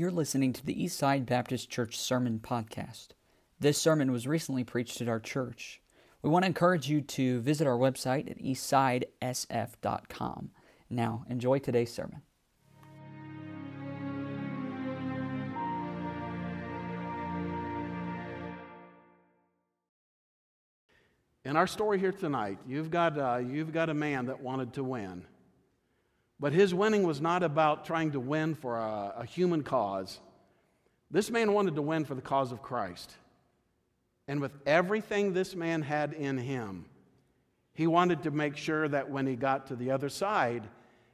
You're listening to the Eastside Baptist Church Sermon Podcast. This sermon was recently preached at our church. We want to encourage you to visit our website at eastsidesf.com. Now, enjoy today's sermon. In our story here tonight, you've got, uh, you've got a man that wanted to win. But his winning was not about trying to win for a, a human cause. This man wanted to win for the cause of Christ. And with everything this man had in him, he wanted to make sure that when he got to the other side,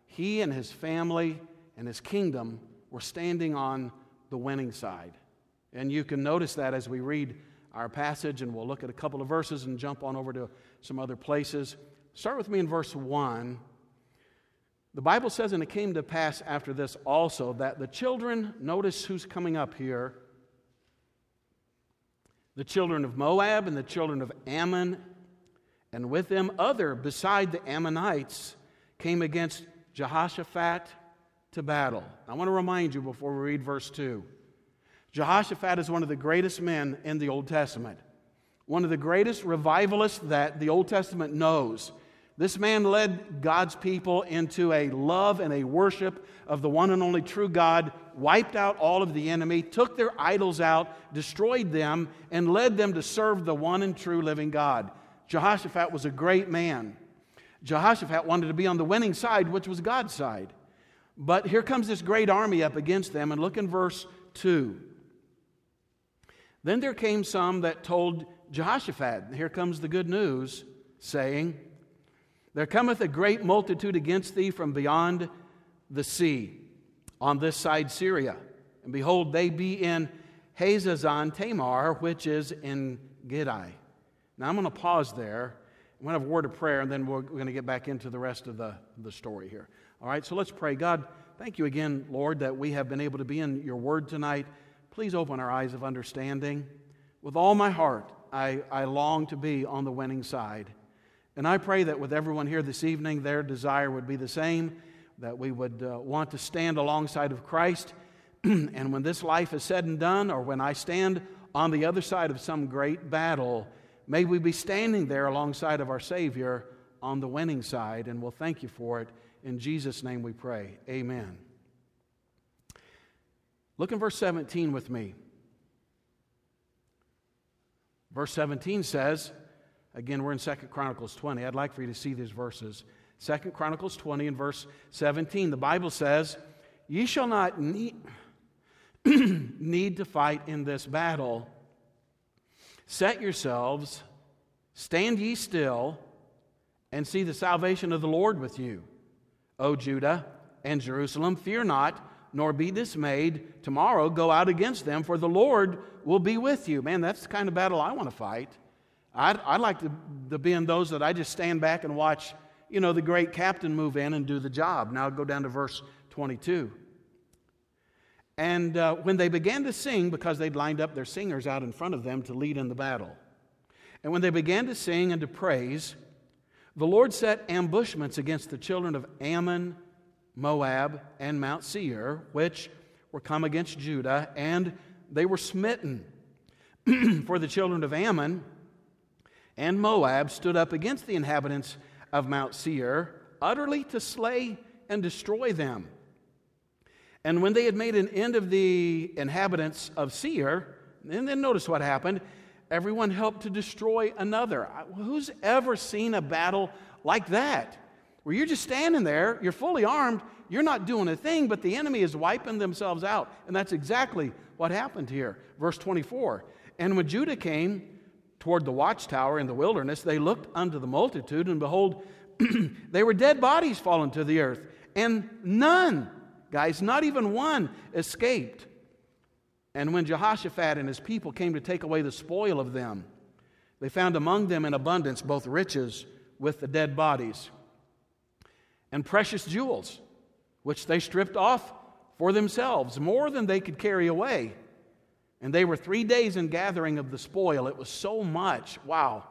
he and his family and his kingdom were standing on the winning side. And you can notice that as we read our passage, and we'll look at a couple of verses and jump on over to some other places. Start with me in verse 1. The Bible says, and it came to pass after this also, that the children, notice who's coming up here the children of Moab and the children of Ammon, and with them other beside the Ammonites, came against Jehoshaphat to battle. I want to remind you before we read verse 2 Jehoshaphat is one of the greatest men in the Old Testament, one of the greatest revivalists that the Old Testament knows. This man led God's people into a love and a worship of the one and only true God, wiped out all of the enemy, took their idols out, destroyed them, and led them to serve the one and true living God. Jehoshaphat was a great man. Jehoshaphat wanted to be on the winning side, which was God's side. But here comes this great army up against them, and look in verse 2. Then there came some that told Jehoshaphat, here comes the good news, saying, There cometh a great multitude against thee from beyond the sea, on this side Syria. And behold, they be in Hazazon Tamar, which is in Gedi. Now I'm going to pause there. I'm going to have a word of prayer, and then we're going to get back into the rest of the, the story here. All right, so let's pray. God, thank you again, Lord, that we have been able to be in your word tonight. Please open our eyes of understanding. With all my heart, I, I long to be on the winning side. And I pray that with everyone here this evening, their desire would be the same, that we would uh, want to stand alongside of Christ. and when this life is said and done, or when I stand on the other side of some great battle, may we be standing there alongside of our Savior on the winning side. And we'll thank you for it. In Jesus' name we pray. Amen. Look in verse 17 with me. Verse 17 says, again, we're in Second Chronicles 20. I'd like for you to see these verses. Second Chronicles 20 and verse 17. The Bible says, Ye shall not need, need to fight in this battle. Set yourselves, stand ye still, and see the salvation of the Lord with you. O Judah and Jerusalem, fear not nor be dismayed. Tomorrow go out against them, for the Lord will be with you. Man, that's the kind of battle I want to fight. I'd, I'd like to, to be in those that I just stand back and watch, you know, the great captain move in and do the job. Now go down to verse 22. And uh, when they began to sing, because they'd lined up their singers out in front of them to lead in the battle, and when they began to sing and to praise, the Lord set ambushments against the children of Ammon Moab, and Mount Seir, which were come against Judah, and they were smitten. For the children of Ammon and Moab stood up against the inhabitants of Mount Seir, utterly to slay and destroy them. And when they had made an end of the inhabitants of Seir, and then notice what happened. Everyone helped to destroy another. Who's ever seen a battle like that? where you're just standing there, you're fully armed, you're not doing a thing, but the enemy is wiping themselves out. And that's exactly what happened here. Verse 24. And when Judah came toward the watchtower in the wilderness, they looked unto the multitude, and behold, they were dead bodies fallen to the earth. And none, guys, not even one, escaped. And when Jehoshaphat and his people came to take away the spoil of them, they found among them in abundance both riches with the dead bodies and precious jewels, which they stripped off for themselves, more than they could carry away. And they were three days in gathering of the spoil. It was so much. Wow.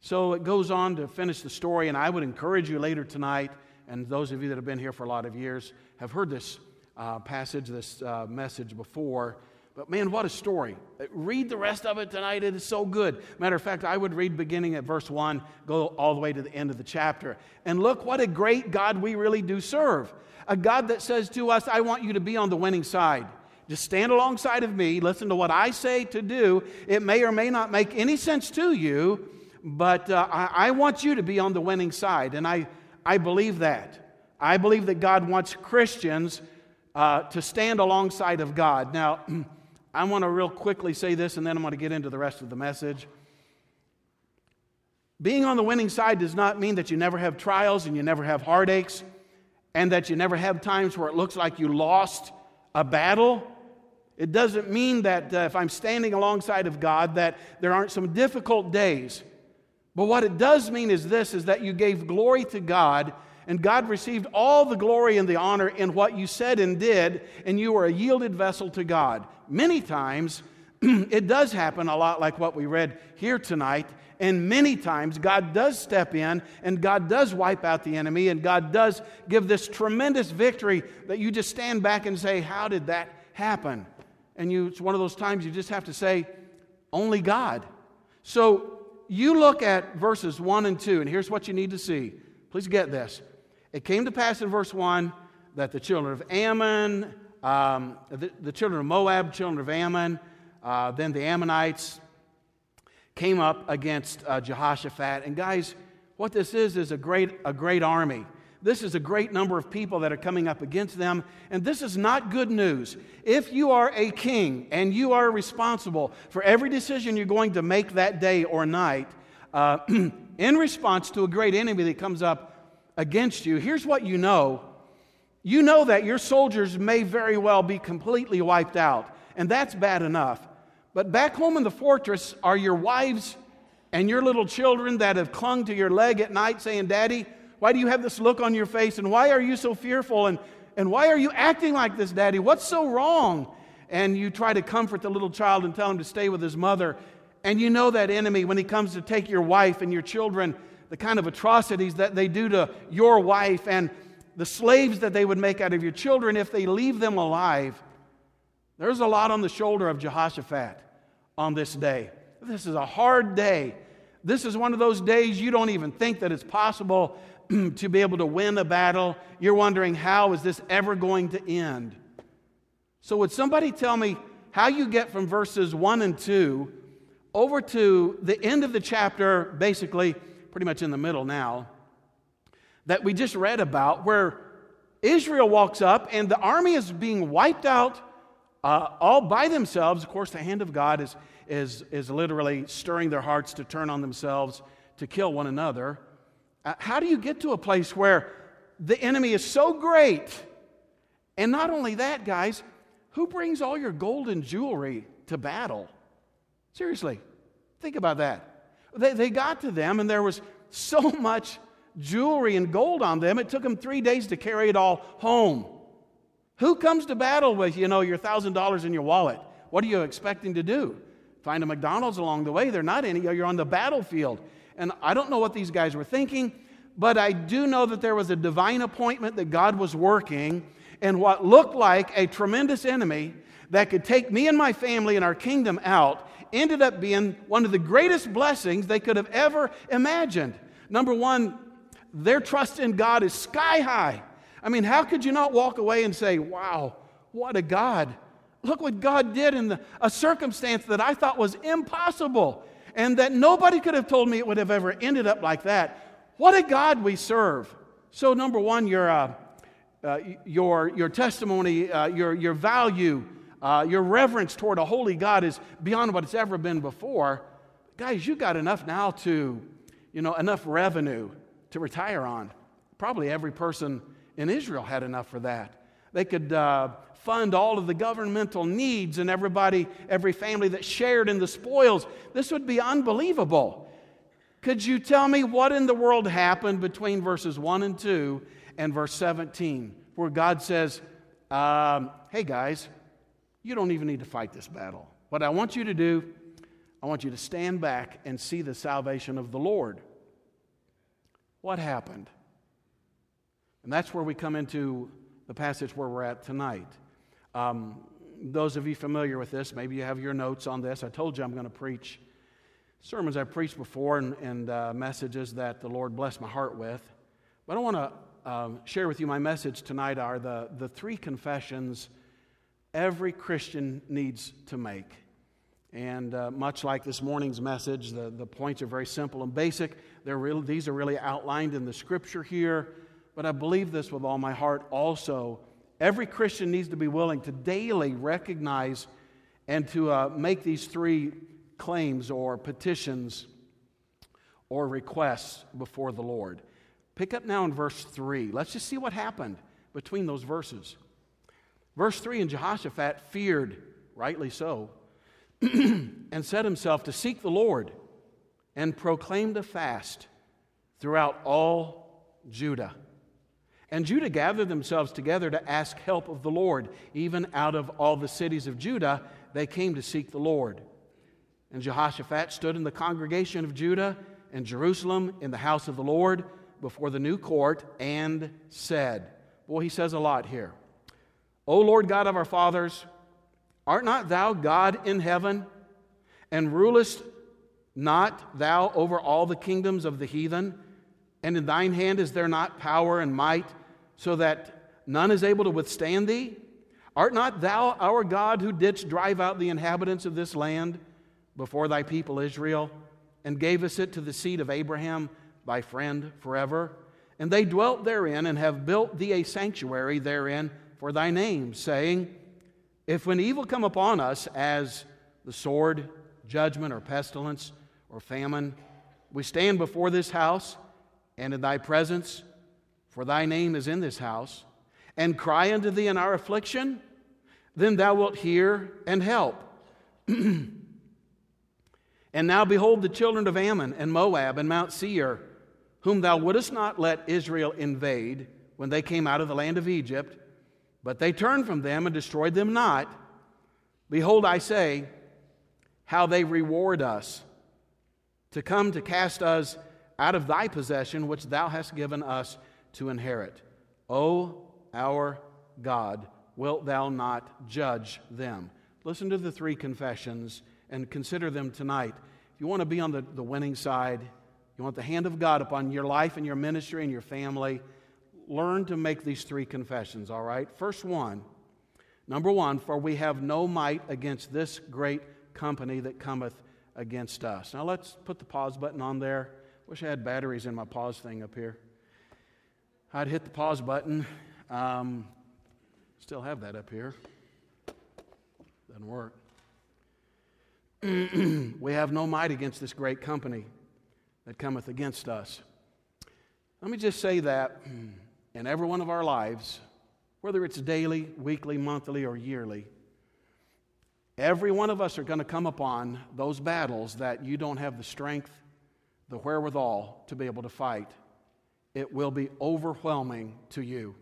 So it goes on to finish the story, and I would encourage you later tonight, and those of you that have been here for a lot of years have heard this uh, passage, this uh, message before. But man, what a story. Read the rest of it tonight. It is so good. Matter of fact, I would read beginning at verse 1, go all the way to the end of the chapter. And look what a great God we really do serve. A God that says to us, I want you to be on the winning side. Just stand alongside of me, listen to what I say to do. It may or may not make any sense to you, but uh, I, I want you to be on the winning side. And I, I believe that. I believe that God wants Christians uh, to stand alongside of God. Now, I want to real quickly say this, and then I'm going to get into the rest of the message. Being on the winning side does not mean that you never have trials and you never have heartaches and that you never have times where it looks like you lost a battle. It doesn't mean that uh, if I'm standing alongside of God that there aren't some difficult days. But what it does mean is this is that you gave glory to God and God received all the glory and the honor in what you said and did, and you were a yielded vessel to God. Many times, it does happen a lot like what we read here tonight, and many times God does step in and God does wipe out the enemy, and God does give this tremendous victory that you just stand back and say, How did that happen? And you, it's one of those times you just have to say, Only God. So you look at verses 1 and 2, and here's what you need to see. Please get this. It came to pass in verse 1 that the children of Ammon, um, the, the, children of Moab, children of Ammon, uh, then the Ammonites came up against uh, Jehoshaphat. And guys, what this is is a great, a great army. This is a great number of people that are coming up against them. And this is not good news. If you are a king and you are responsible for every decision you're going to make that day or night, uh, in response to a great enemy that comes up against you, here's what you know. You know that your soldiers may very well be completely wiped out, and that's bad enough. But back home in the fortress are your wives and your little children that have clung to your leg at night saying, Daddy, why do you have this look on your face? And why are you so fearful? And, and why are you acting like this, Daddy? What's so wrong? And you try to comfort the little child and tell him to stay with his mother. And you know that enemy, when he comes to take your wife and your children, the kind of atrocities that they do to your wife and the slaves that they would make out of your children if they leave them alive. There's a lot on the shoulder of Jehoshaphat on this day. This is a hard day. This is one of those days you don't even think that it's possible to be able to win a battle. You're wondering, how is this ever going to end? So, would somebody tell me how you get from verses 1 and 2 over to the end of the chapter, basically? pretty much in the middle now, that we just read about, where Israel walks up and the army is being wiped out uh, all by themselves. Of course, the hand of God is, is, is literally stirring their hearts to turn on themselves to kill one another. Uh, how do you get to a place where the enemy is so great? And not only that, guys, who brings all your gold and jewelry to battle? Seriously, think about that. They, they got to them, and there was so much jewelry and gold on them, it took them three days to carry it all home. Who comes to battle with, you know, your $1,000 in your wallet? What are you expecting to do? Find a McDonald's along the way? They're not any. You're on the battlefield. And I don't know what these guys were thinking, but I do know that there was a divine appointment that God was working, and what looked like a tremendous enemy that could take me and my family and our kingdom out ended up being one of the greatest blessings they could have ever imagined. Number one, their trust in God is sky high. I mean, how could you not walk away and say, wow, what a God? Look what God did in the, a circumstance that I thought was impossible and that nobody could have told me it would have ever ended up like that. What a God we serve. So, number one, your, uh, uh, your, your testimony, uh, your, your value, uh, your reverence toward a holy God is beyond what it's ever been before. Guys, you got enough now to, you know, enough revenue to retire on. Probably every person in Israel had enough for that. They could uh, fund all of the governmental needs and everybody, every family that shared in the spoils. This would be unbelievable. Could you tell me what in the world happened between verses 1 and 2 and verse 17, where God says, um, Hey guys, you don't even need to fight this battle. What I want you to do, I want you to stand back and see the salvation of the Lord. What happened? And that's where we come into the passage where we're at tonight. Um, those of you familiar with this, maybe you have your notes on this. I told you I'm going to preach sermons I've preached before and, and uh, messages that the Lord blessed my heart with. But I want to um, share with you my message tonight are the, the three confessions every Christian needs to make. And uh, much like this morning's message, the, the points are very simple and basic. They're really, these are really outlined in the scripture here. But I believe this with all my heart also. Every Christian needs to be willing to daily recognize and to uh, make these three claims or petitions or requests before the Lord. Pick up now in verse 3. Let's just see what happened between those verses. Verse 3 And Jehoshaphat feared, rightly so, and set himself to seek the Lord and proclaimed a fast throughout all Judah. And Judah gathered themselves together to ask help of the Lord. Even out of all the cities of Judah, they came to seek the Lord. And Jehoshaphat stood in the congregation of Judah and Jerusalem in the house of the Lord before the new court and said, Boy, he says a lot here. O Lord God of our fathers, art not thou God in heaven, and rulest not thou over all the kingdoms of the heathen? And in thine hand is there not power and might, so that none is able to withstand thee? Art not thou our God who didst drive out the inhabitants of this land? before thy people Israel, and gavest it to the seed of Abraham, thy friend, forever. And they dwelt therein, and have built thee a sanctuary therein for thy name, saying, If when evil come upon us, as the sword, judgment, or pestilence, or famine, we stand before this house and in thy presence, for thy name is in this house, and cry unto thee in our affliction, then thou wilt hear and help. And now behold the children of Ammon and Moab and Mount Seir, whom thou wouldest not let Israel invade when they came out of the land of Egypt, but they turned from them and destroyed them not. Behold, I say, how they reward us to come to cast us out of thy possession, which thou hast given us to inherit. O our God, wilt thou not judge them? Listen to the three confessions and consider them tonight. If you want to be on the, the winning side, you want the hand of God upon your life and your ministry and your family, learn to make these three confessions, all right? First one, number one, for we have no might against this great company that cometh against us. Now let's put the pause button on there. Wish I had batteries in my pause thing up here. I'd hit the pause button. Um, still have that up here. Doesn't work. we have no might against this great company that cometh against us. Let me just say that in every one of our lives, whether it's daily, weekly, monthly, or yearly, every one of us are going to come upon those battles that you don't have the strength, the wherewithal to be able to fight. It will be overwhelming to you.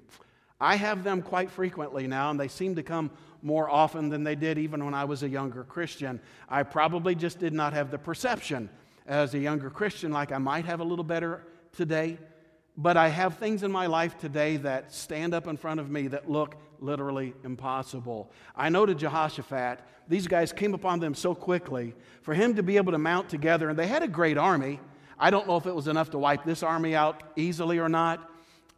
I have them quite frequently now, and they seem to come more often than they did even when I was a younger Christian. I probably just did not have the perception as a younger Christian like I might have a little better today. But I have things in my life today that stand up in front of me that look literally impossible. I know to Jehoshaphat, these guys came upon them so quickly. For him to be able to mount together, and they had a great army. I don't know if it was enough to wipe this army out easily or not,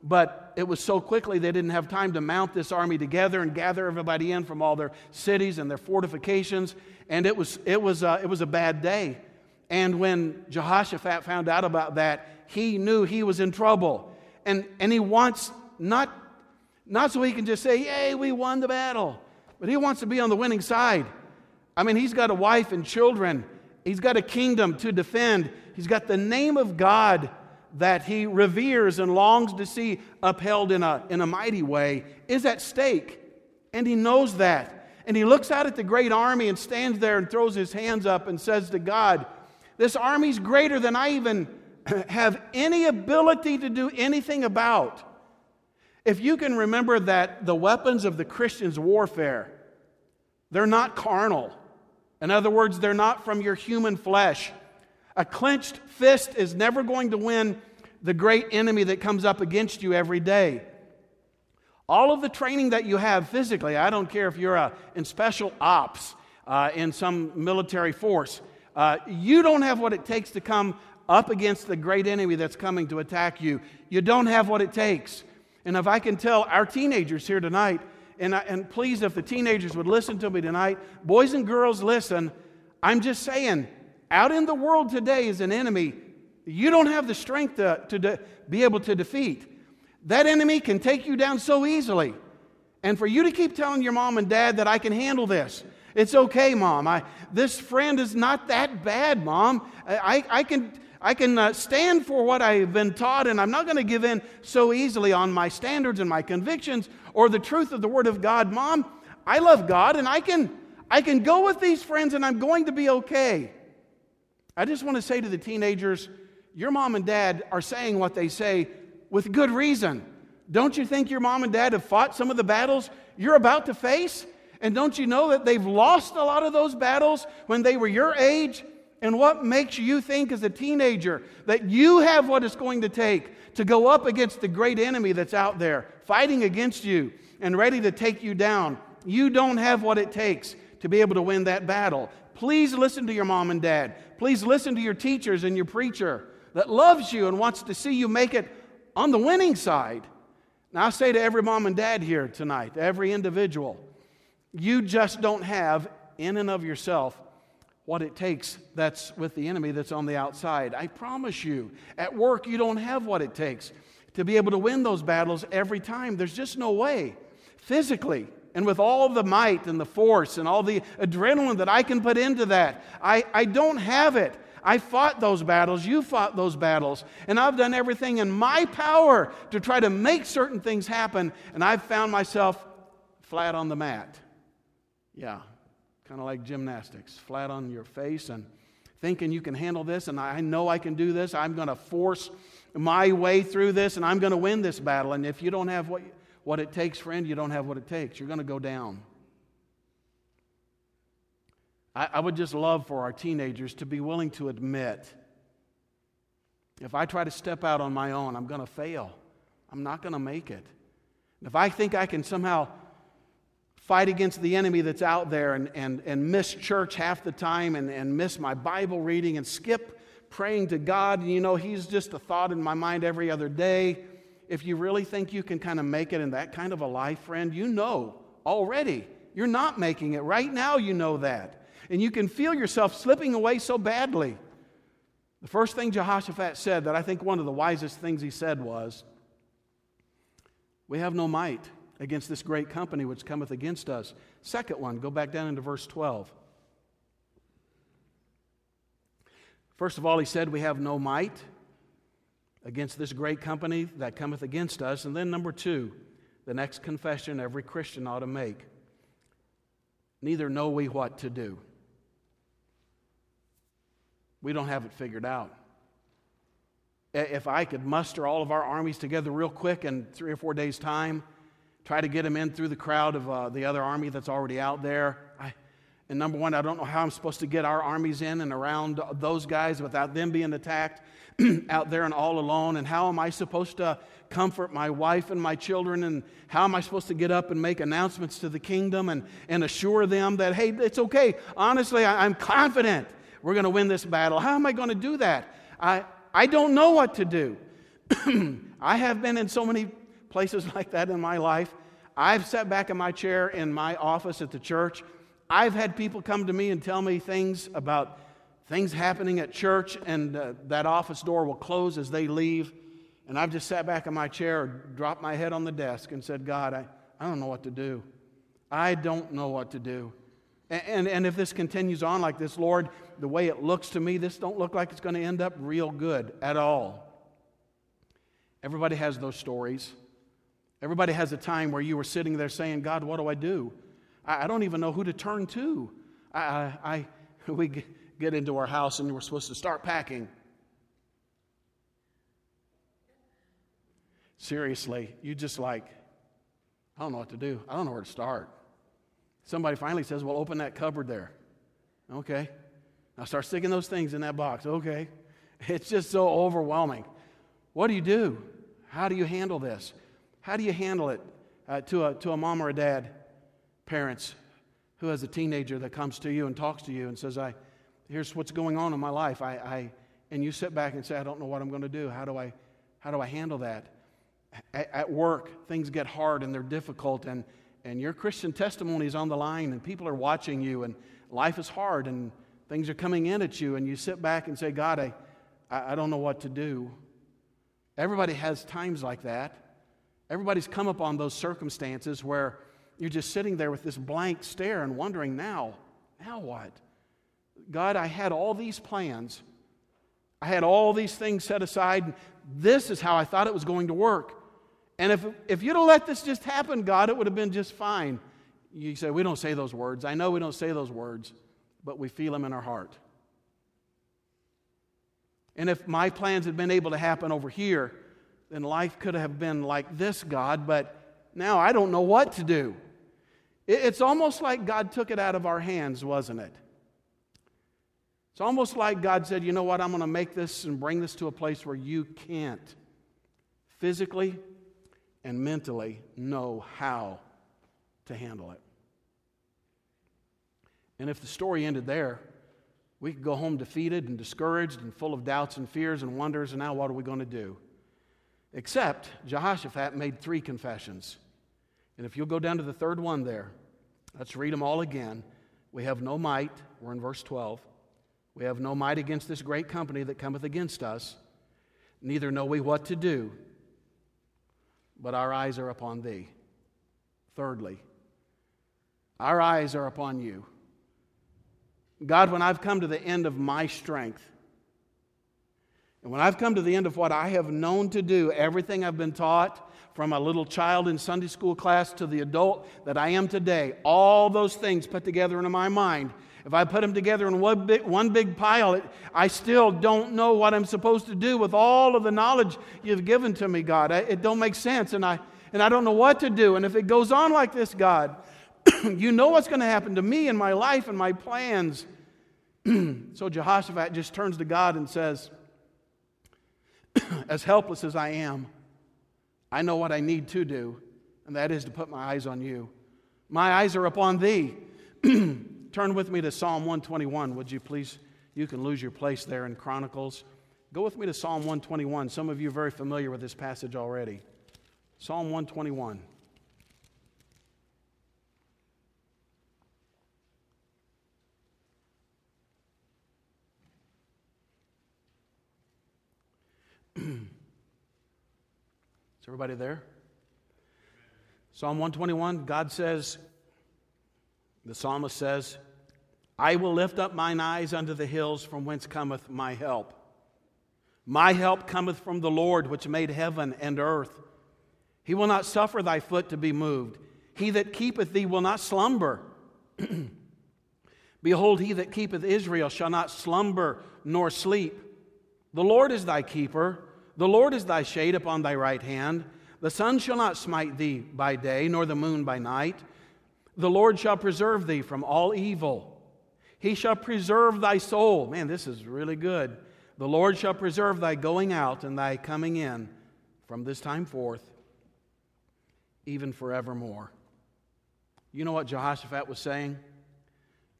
but it was so quickly they didn't have time to mount this army together and gather everybody in from all their cities and their fortifications. And it was, it was, uh, it was a bad day. And when Jehoshaphat found out about that, he knew he was in trouble. And, and he wants not, not so he can just say, Yay, we won the battle, but he wants to be on the winning side. I mean, he's got a wife and children, he's got a kingdom to defend, he's got the name of God that he reveres and longs to see upheld in a, in a mighty way is at stake. And he knows that. And he looks out at the great army and stands there and throws his hands up and says to God, This army's greater than I even have any ability to do anything about. If you can remember that the weapons of the Christian's warfare, they're not carnal. In other words, they're not from your human flesh. A clenched fist is never going to win the great enemy that comes up against you every day. All of the training that you have physically, I don't care if you're uh, in special ops, uh, in some military force, uh, you don't have what it takes to come up against the great enemy that's coming to attack you. You don't have what it takes. And if I can tell our teenagers here tonight, and, I, and please, if the teenagers would listen to me tonight, boys and girls, listen. I'm just saying, out in the world today is an enemy you don't have the strength to, to de- be able to defeat. That enemy can take you down so easily. And for you to keep telling your mom and dad that I can handle this, it's okay, mom. I, this friend is not that bad, mom. I, I can, I can uh, stand for what I've been taught, and I'm not going to give in so easily on my standards and my convictions or the truth of the Word of God. Mom, I love God, and I can, I can go with these friends, and I'm going to be okay. I just want to say to the teenagers your mom and dad are saying what they say with good reason. Don't you think your mom and dad have fought some of the battles you're about to face? And don't you know that they've lost a lot of those battles when they were your age? And what makes you think as a teenager that you have what it's going to take to go up against the great enemy that's out there fighting against you and ready to take you down? You don't have what it takes to be able to win that battle. Please listen to your mom and dad. Please listen to your teachers and your preacher that loves you and wants to see you make it on the winning side. Now, I say to every mom and dad here tonight, every individual, you just don't have in and of yourself what it takes that's with the enemy that's on the outside. I promise you, at work, you don't have what it takes to be able to win those battles every time. There's just no way. Physically, and with all the might and the force and all the adrenaline that I can put into that, I, I don't have it. I fought those battles, you fought those battles, and I've done everything in my power to try to make certain things happen, and I've found myself flat on the mat. Yeah, kind of like gymnastics, flat on your face and thinking you can handle this and I know I can do this. I'm going to force my way through this and I'm going to win this battle. And if you don't have what, what it takes, friend, you don't have what it takes. You're going to go down. I, I would just love for our teenagers to be willing to admit if I try to step out on my own, I'm going to fail. I'm not going to make it. If I think I can somehow fight against the enemy that's out there and, and, and miss church half the time and, and miss my Bible reading and skip praying to God. And you know, He's just a thought in my mind every other day. If you really think you can kind of make it in that kind of a life, friend, you know already you're not making it. Right now, you know that. And you can feel yourself slipping away so badly. The first thing Jehoshaphat said, that I think one of the wisest things he said was, We have no might against this great company which cometh against us. Second one, go back down into verse 12. First of all, he said, We have no might against this great company that cometh against us. And then, number two, the next confession every Christian ought to make neither know we what to do. We don't have it figured out. If I could muster all of our armies together real quick in three or four days' time, try to get them in through the crowd of uh, the other army that's already out there. I, and number one, I don't know how I'm supposed to get our armies in and around those guys without them being attacked out there and all alone. And how am I supposed to comfort my wife and my children? And how am I supposed to get up and make announcements to the kingdom and, and assure them that, hey, it's okay. Honestly, I, I'm confident we're going to win this battle. How am I going to do that? I, I don't know what to do. I have been in so many places like that in my life. I've sat back in my chair in my office at the church. I've had people come to me and tell me things about things happening at church, and uh, that office door will close as they leave. And I've just sat back in my chair, dropped my head on the desk, and said, God, I, I don't know what to do. I don't know what to do. And, and, and if this continues on like this, Lord, the way it looks to me, this don't look like it's going to end up real good at all. Everybody has those stories. Everybody has a time where you were sitting there saying, God, what do I do? I, I don't even know who to turn to. I, I, I we get into our house and we're supposed to start packing. Seriously, you just like, I don't know what to do. I don't know where to start. Somebody finally says, Well, open that cupboard there. Okay. Now start sticking those things in that box. Okay. It's just so overwhelming. What do you do? How do you handle this? How do you handle it? uh, to, a, to a mom or a dad, parents, who has a teenager that comes to you and talks to you and says, I, here's what's going on in my life. I, I, and you sit back and say, I don't know what I'm going to do. How do I, how do I handle that? At, at work, things get hard and they're difficult, and, and your Christian testimony is on the line, and people are watching you, and life is hard, and things are coming in at you, and you sit back and say, God, I, I don't know what to do. Everybody has times like that. Everybody's come upon those circumstances where you're just sitting there with this blank stare and wondering, now, now what? God, I had all these plans. I had all these things set aside. This is how I thought it was going to work. And if, if you'd have let this just happen, God, it would have been just fine. You say, we don't say those words. I know we don't say those words, but we feel them in our heart. And if my plans had been able to happen over here, then life could have been like this, God, but now I don't know what to do. It's almost like God took it out of our hands, wasn't it? It's almost like God said, you know what, I'm going to make this and bring this to a place where you can't physically and mentally know how to handle it. And if the story ended there, we could go home defeated and discouraged and full of doubts and fears and wonders, and now what are we going to do? Except Jehoshaphat made three confessions. And if you'll go down to the third one there, let's read them all again. We have no might, we're in verse 12. We have no might against this great company that cometh against us, neither know we what to do, but our eyes are upon thee. Thirdly, our eyes are upon you. God, when I've come to the end of my strength, and when I've come to the end of what I have known to do, everything I've been taught, from a little child in Sunday school class to the adult that I am today, all those things put together into my mind, if I put them together in one big, one big pile, it, I still don't know what I'm supposed to do with all of the knowledge you've given to me, God. I, it don't make sense, and I, and I don't know what to do. And if it goes on like this, God, you know what's going to happen to me and my life and my plans. so Jehoshaphat just turns to God and says, As helpless as I am, I know what I need to do, and that is to put my eyes on you. My eyes are upon thee. Turn with me to Psalm 121, would you please? You can lose your place there in Chronicles. Go with me to Psalm 121. Some of you are very familiar with this passage already. Psalm 121. Is everybody there? Psalm 121, God says, the psalmist says, I will lift up mine eyes unto the hills from whence cometh my help. My help cometh from the Lord, which made heaven and earth. He will not suffer thy foot to be moved. He that keepeth thee will not slumber. Behold, he that keepeth Israel shall not slumber nor sleep. The Lord is thy keeper, the Lord is thy shade upon thy right hand. The sun shall not smite thee by day, nor the moon by night. The Lord shall preserve thee from all evil. He shall preserve thy soul. Man, this is really good. The Lord shall preserve thy going out and thy coming in from this time forth, even forevermore. You know what Jehoshaphat was saying?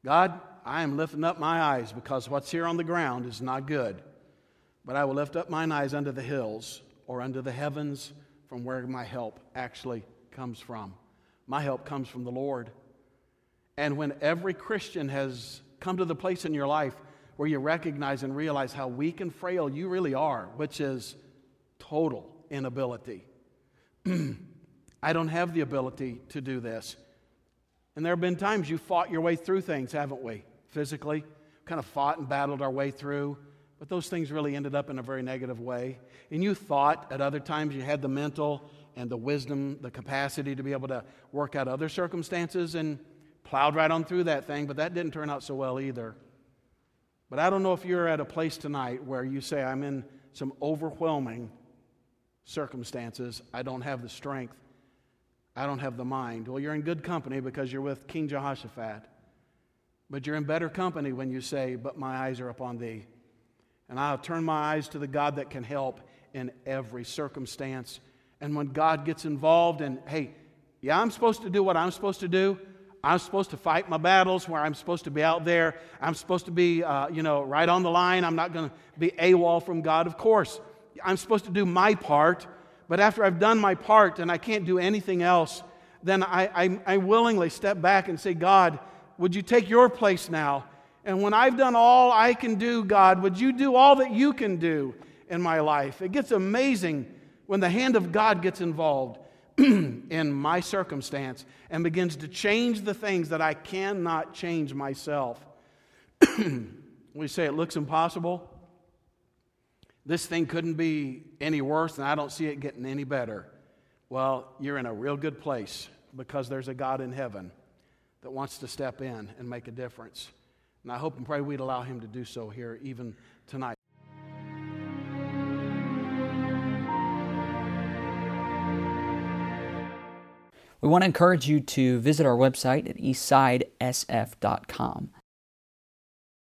God, I am lifting up my eyes because what's here on the ground is not good. But I will lift up mine eyes unto the hills or unto the heavens from where my help actually comes from. My help comes from the Lord. And when every Christian has come to the place in your life where you recognize and realize how weak and frail you really are, which is total inability. I don't have the ability to do this. And there have been times you fought your way through things, haven't we? Physically, kind of fought and battled our way through. But those things really ended up in a very negative way. And you thought at other times you had the mental and the wisdom, the capacity to be able to work out other circumstances and plowed right on through that thing, but that didn't turn out so well either. But I don't know if you're at a place tonight where you say, I'm in some overwhelming circumstances. I don't have the strength. I don't have the mind. Well, you're in good company because you're with King Jehoshaphat. But you're in better company when you say, But my eyes are upon thee. And I'll turn my eyes to the God that can help in every circumstance and when God gets involved, and hey, Yeah, I'm supposed to do what I'm supposed to do. I'm supposed to fight my battles where I'm supposed to be out there. I'm supposed to be, uh, you know, right on the line. I'm not going to be AWOL from God, of course. I'm supposed to do my part. But after I've done my part and I can't do anything else, then I, I, I willingly step back and say, God, would you take your place now? And when I've done all I can do, God, would you do all that you can do in my life? It gets amazing when the hand of God gets involved in my circumstance and begins to change the things that I cannot change myself. we say it looks impossible. This thing couldn't be any worse, and I don't see it getting any better. Well, you're in a real good place because there's a God in heaven that wants to step in and make a difference. And I hope and pray we'd allow him to do so here even tonight. We want to encourage you to visit our website at eastsidesf.com.